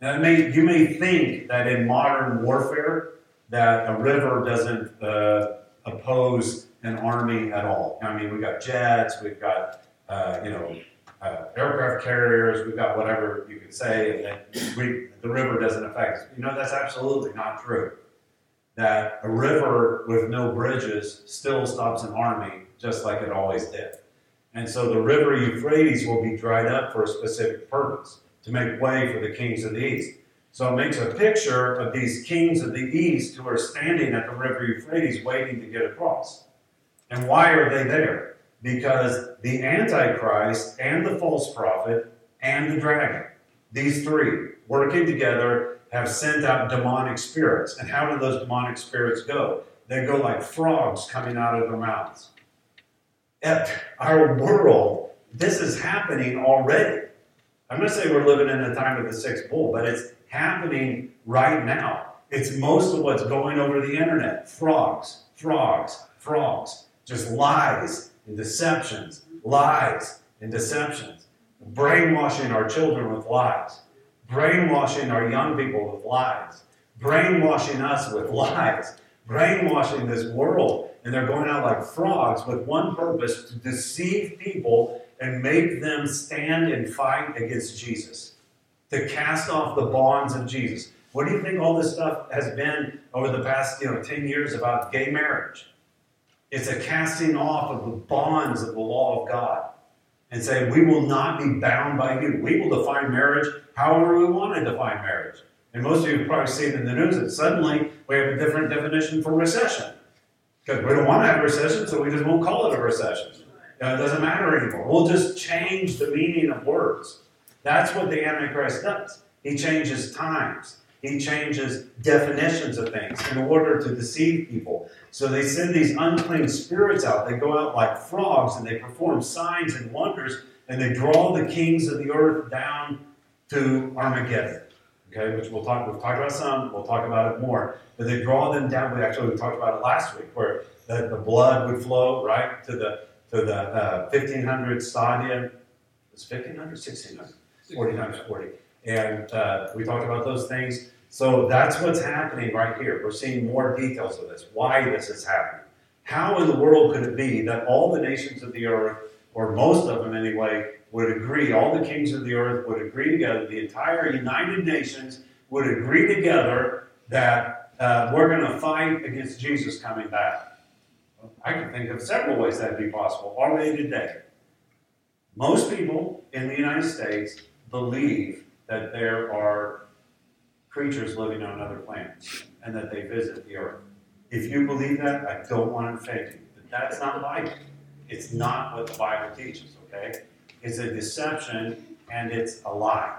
Now, may, you may think that in modern warfare that a river doesn't uh, oppose an army at all. I mean, we've got jets, we've got, uh, you know, uh, aircraft carriers, we've got whatever you could say, and we, the river doesn't affect us. You know, that's absolutely not true. That a river with no bridges still stops an army just like it always did. And so the river Euphrates will be dried up for a specific purpose to make way for the kings of the east. So it makes a picture of these kings of the east who are standing at the river Euphrates waiting to get across. And why are they there? Because the Antichrist and the false prophet and the dragon, these three, working together, have sent out demonic spirits. And how do those demonic spirits go? They go like frogs coming out of their mouths. At our world, this is happening already. I'm going to say we're living in the time of the sixth bull, but it's happening right now. It's most of what's going over the internet frogs, frogs, frogs. Just lies and deceptions, lies and deceptions. Brainwashing our children with lies, brainwashing our young people with lies, brainwashing us with lies, brainwashing this world. And they're going out like frogs with one purpose to deceive people and make them stand and fight against Jesus, to cast off the bonds of Jesus. What do you think all this stuff has been over the past, you know, 10 years about gay marriage? It's a casting off of the bonds of the law of God and say, we will not be bound by you. We will define marriage however we want to define marriage. And most of you have probably seen in the news that suddenly we have a different definition for recession. Because we don't want to have a recession, so we just won't call it a recession. It doesn't matter anymore. We'll just change the meaning of words. That's what the Antichrist does. He changes times. He changes definitions of things in order to deceive people. So they send these unclean spirits out. They go out like frogs and they perform signs and wonders and they draw the kings of the earth down to Armageddon. Okay, which we'll talk. We've talked about some. We'll talk about it more. But they draw them down. We actually we talked about it last week, where the, the blood would flow right to the to the uh, 1500 stadium. It's 1500, 1600, 40 times 40. And uh, we talked about those things. So that's what's happening right here. We're seeing more details of this, why this is happening. How in the world could it be that all the nations of the earth, or most of them anyway, would agree, all the kings of the earth would agree together, the entire United Nations would agree together that uh, we're going to fight against Jesus coming back? I can think of several ways that'd be possible. They today? Most people in the United States believe that there are creatures living on other planets and that they visit the earth. If you believe that, I don't want to offend you, but that's not Bible. It's not what the Bible teaches, okay? It's a deception and it's a lie.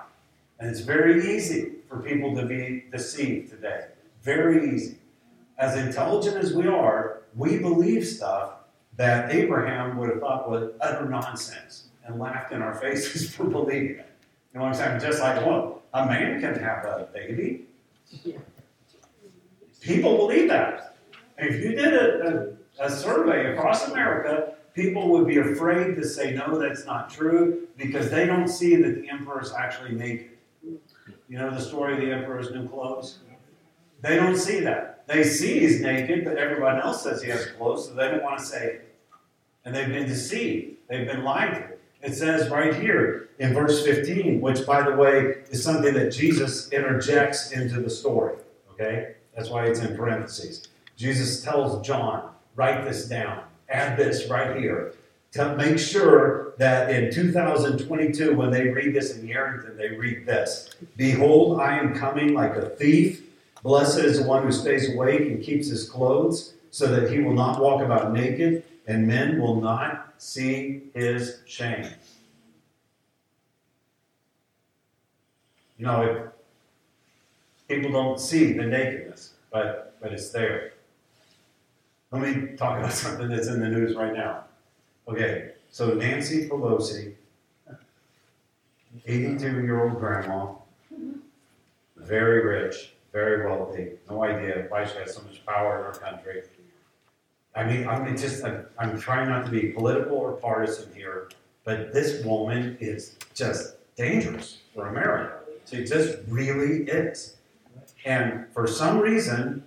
And it's very easy for people to be deceived today. Very easy. As intelligent as we are, we believe stuff that Abraham would have thought was utter nonsense and laughed in our faces for believing it. You know what I'm saying? Just like, well, a man can have a baby. People believe that. If you did a, a a survey across America, people would be afraid to say, no, that's not true, because they don't see that the emperor is actually naked. You know the story of the emperor's new clothes? They don't see that. They see he's naked, but everyone else says he has clothes, so they don't want to say it. And they've been deceived. They've been lied to. It says right here in verse 15, which, by the way, is something that Jesus interjects into the story. Okay? That's why it's in parentheses. Jesus tells John, write this down, add this right here, to make sure that in 2022, when they read this in Yerington, they read this Behold, I am coming like a thief. Blessed is the one who stays awake and keeps his clothes, so that he will not walk about naked, and men will not see his shame. You know, people don't see the nakedness, but, but it's there. Let me talk about something that's in the news right now. Okay, so Nancy Pelosi, 82 year old grandma, very rich, very wealthy, no idea why she has so much power in our country. I mean, I'm just I'm, I'm trying not to be political or partisan here, but this woman is just dangerous for America. She just really is. And for some reason,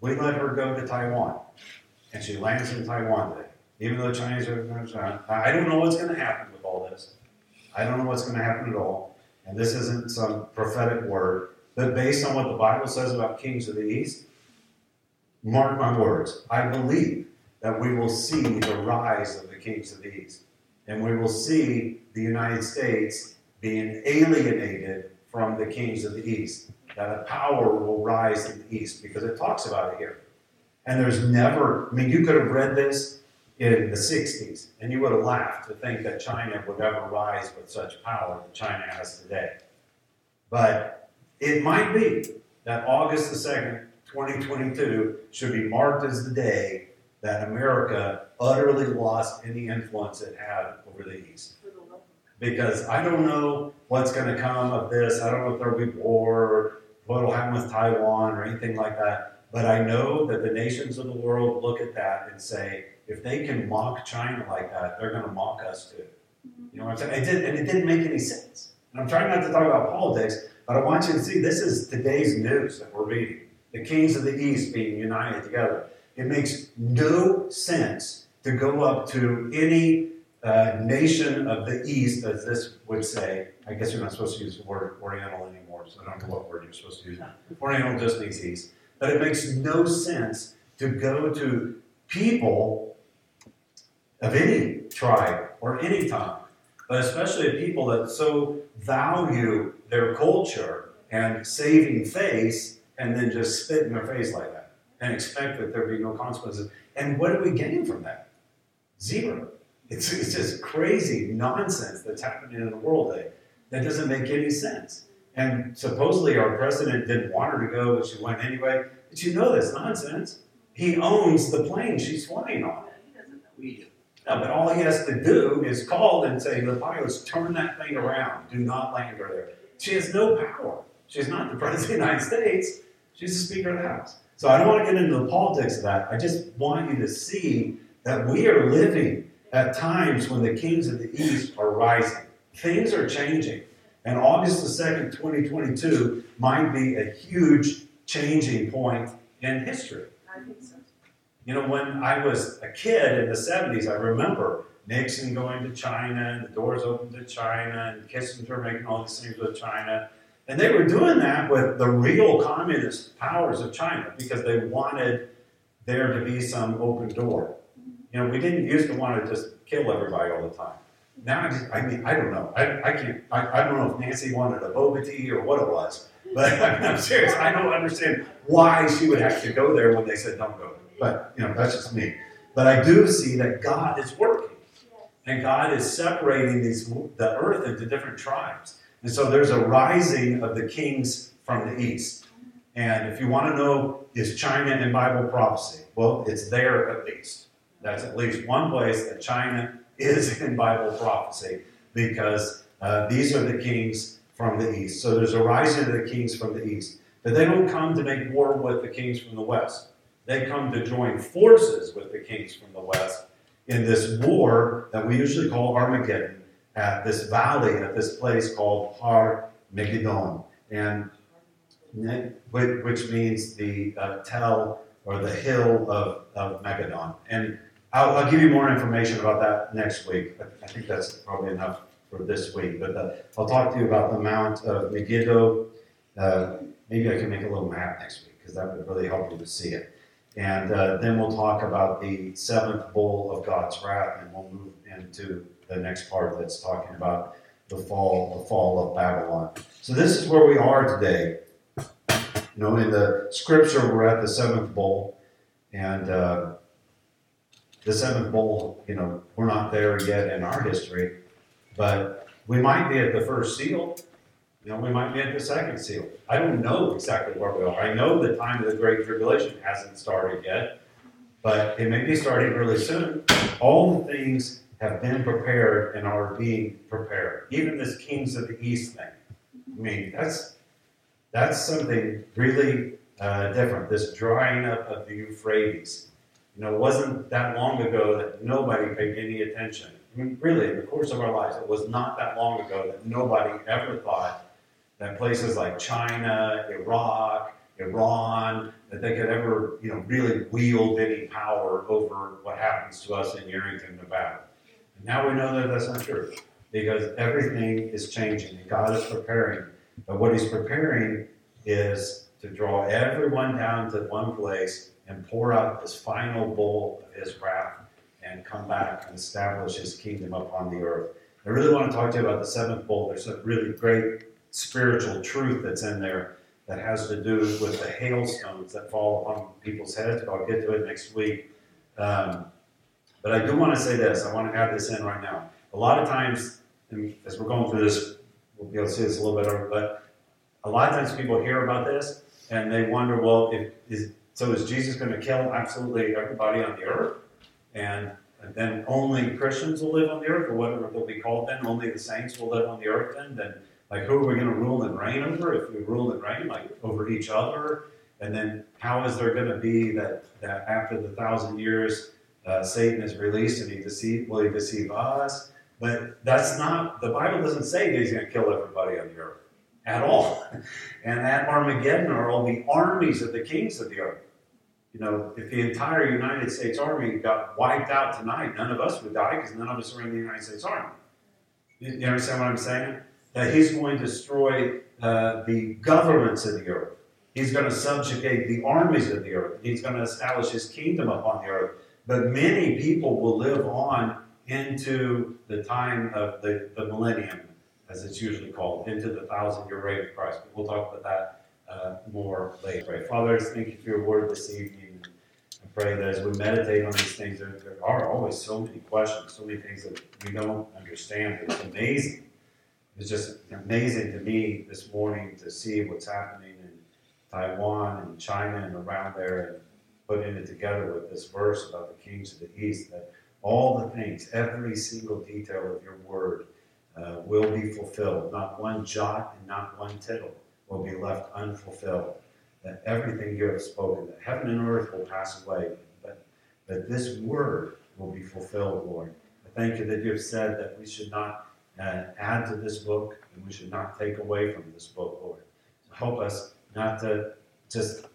we let her go to Taiwan, and she lands in Taiwan today. Even though the Chinese are going to, I don't know what's going to happen with all this. I don't know what's going to happen at all. And this isn't some prophetic word, but based on what the Bible says about kings of the East, mark my words, I believe that we will see the rise of the kings of the East. And we will see the United States being alienated from the kings of the East. That a power will rise in the East because it talks about it here. And there's never, I mean, you could have read this in the 60s and you would have laughed to think that China would ever rise with such power that China has today. But it might be that August the 2nd, 2022 should be marked as the day that America utterly lost any influence it had over the East. Because I don't know what's going to come of this. I don't know if there'll be war what will happen with Taiwan or anything like that. But I know that the nations of the world look at that and say, if they can mock China like that, they're going to mock us too. You know what I'm saying? It did, and it didn't make any sense. And I'm trying not to talk about politics, but I want you to see this is today's news that we're reading. The kings of the East being united together. It makes no sense to go up to any uh, nation of the East, as this would say. I guess you're not supposed to use the word Oriental anymore, so I don't know what word you're supposed to use. Oriental just means East. But it makes no sense to go to people of any tribe or any tongue, but especially people that so value their culture and saving face and then just spit in their face like that and expect that there be no consequences. And what do we gain from that? Zero. It's, it's just crazy nonsense that's happening in the world today. That doesn't make any sense. And supposedly our president didn't want her to go, but she went anyway. But you know this nonsense. He owns the plane she's flying on. We do. No, but all he has to do is call and say, the pilots, turn that thing around. Do not land her there. She has no power. She's not the president of the United States. She's the Speaker of the House. So I don't want to get into the politics of that. I just want you to see that we are living at times when the kings of the East are rising. Things are changing. And August the 2nd, 2022 might be a huge changing point in history. I think so. You know, when I was a kid in the 70s, I remember Nixon going to China and the doors open to China and Kissinger making all these things with China. And they were doing that with the real communist powers of China because they wanted there to be some open door. You know, we didn't used to want to just kill everybody all the time. Now, I, just, I mean, I don't know. I, I can't. I, I don't know if Nancy wanted a boba tea or what it was. But I'm serious. I don't understand why she would have to go there when they said don't go. But you know, that's just me. But I do see that God is working, and God is separating these the earth into different tribes. And so there's a rising of the kings from the east. And if you want to know, is China in Bible prophecy? Well, it's there at least. That's at least one place that China is in Bible prophecy because uh, these are the kings from the east. So there's a rising of the kings from the east. But they don't come to make war with the kings from the west. they come to join forces with the kings from the west in this war that we usually call Armageddon at this valley, at this place called Har Megiddon, and which means the uh, tell or the hill of, of Megiddon. And I'll, I'll, give you more information about that next week. I think that's probably enough for this week. But the, uh, I'll talk to you about the Mount of Megiddo. Uh, maybe I can make a little map next week because that would really help you to see it. And uh, then we'll talk about the seventh bowl of God's wrath, and we'll move into the next part that's talking about the fall, the fall of Babylon. So this is where we are today. You know, in the scripture, we're at the seventh bowl, and uh, the seventh bowl. You know, we're not there yet in our history, but we might be at the first seal. You know, we might be at the second seal. I don't know exactly where we are. I know the time of the Great Tribulation hasn't started yet, but it may be starting really soon. All the things have been prepared and are being prepared. Even this Kings of the East thing. I mean, that's that's something really uh, different. This drying up of the Euphrates. You know, it wasn't that long ago that nobody paid any attention. I mean, really, in the course of our lives, it was not that long ago that nobody ever thought that places like China, Iraq, Iran, that they could ever, you know, really wield any power over what happens to us in Yerington, Nevada. Now we know that that's not true because everything is changing and God is preparing. But what He's preparing is to draw everyone down to one place and pour out this final bowl of His wrath and come back and establish His kingdom upon the earth. I really want to talk to you about the seventh bowl. There's a really great spiritual truth that's in there that has to do with the hailstones that fall upon people's heads. But I'll get to it next week. Um, but I do want to say this. I want to add this in right now. A lot of times, as we're going through this, we'll be able to see this a little bit over, but a lot of times people hear about this and they wonder, well, if, is, so is Jesus going to kill absolutely everybody on the earth? And, and then only Christians will live on the earth, or whatever they'll be called then? Only the saints will live on the earth then? Then, like, who are we going to rule and reign over? If we rule and reign, like, over each other? And then how is there going to be that, that after the thousand years, uh, Satan is released and he deceive, will he deceive us? But that's not, the Bible doesn't say that he's going to kill everybody on the earth at all. And at Armageddon are all the armies of the kings of the earth. You know, if the entire United States Army got wiped out tonight, none of us would die because none of us are in the United States Army. You, understand what I'm saying? That he's going to destroy uh, the governments of the earth. He's going to subjugate the armies of the earth. He's going to establish his kingdom upon the earth. But many people will live on into the time of the, the millennium, as it's usually called, into the thousand year reign of Christ. But we'll talk about that uh, more later. Father, I thank you for your word this evening. I pray that as we meditate on these things, there, there are always so many questions, so many things that we don't understand. It's amazing. It's just amazing to me this morning to see what's happening in Taiwan and China and around there putting it together with this verse about the kings of the east, that all the things, every single detail of your word uh, will be fulfilled. Not one jot and not one tittle will be left unfulfilled. That everything you have spoken, that heaven and earth will pass away, but that this word will be fulfilled, Lord. I thank you that you have said that we should not uh, add to this book and we should not take away from this book, Lord. So help us not to just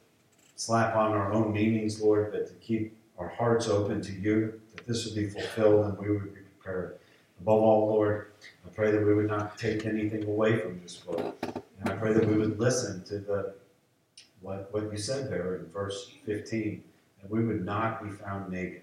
slap on our own meanings, Lord, but to keep our hearts open to you, that this would be fulfilled and we would be prepared. Above all, Lord, I pray that we would not take anything away from this book. And I pray that we would listen to the what, what you said there in verse 15, that we would not be found naked,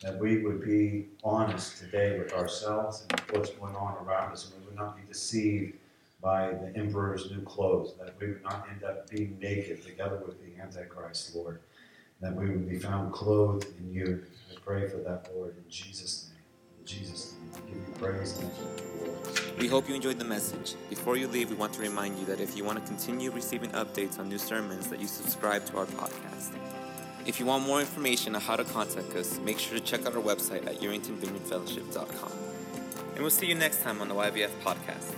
that we would be honest today with ourselves and what's going on around us, and we would not be deceived by the emperor's new clothes, that we would not end up being naked together with the Antichrist, Lord, that we would be found clothed in you. I pray for that, Lord, in Jesus' name. In Jesus' name, I give you praise We hope you enjoyed the message. Before you leave, we want to remind you that if you want to continue receiving updates on new sermons, that you subscribe to our podcast. If you want more information on how to contact us, make sure to check out our website at YeringtonVineyardFellowship.com. And we'll see you next time on the YVF podcast.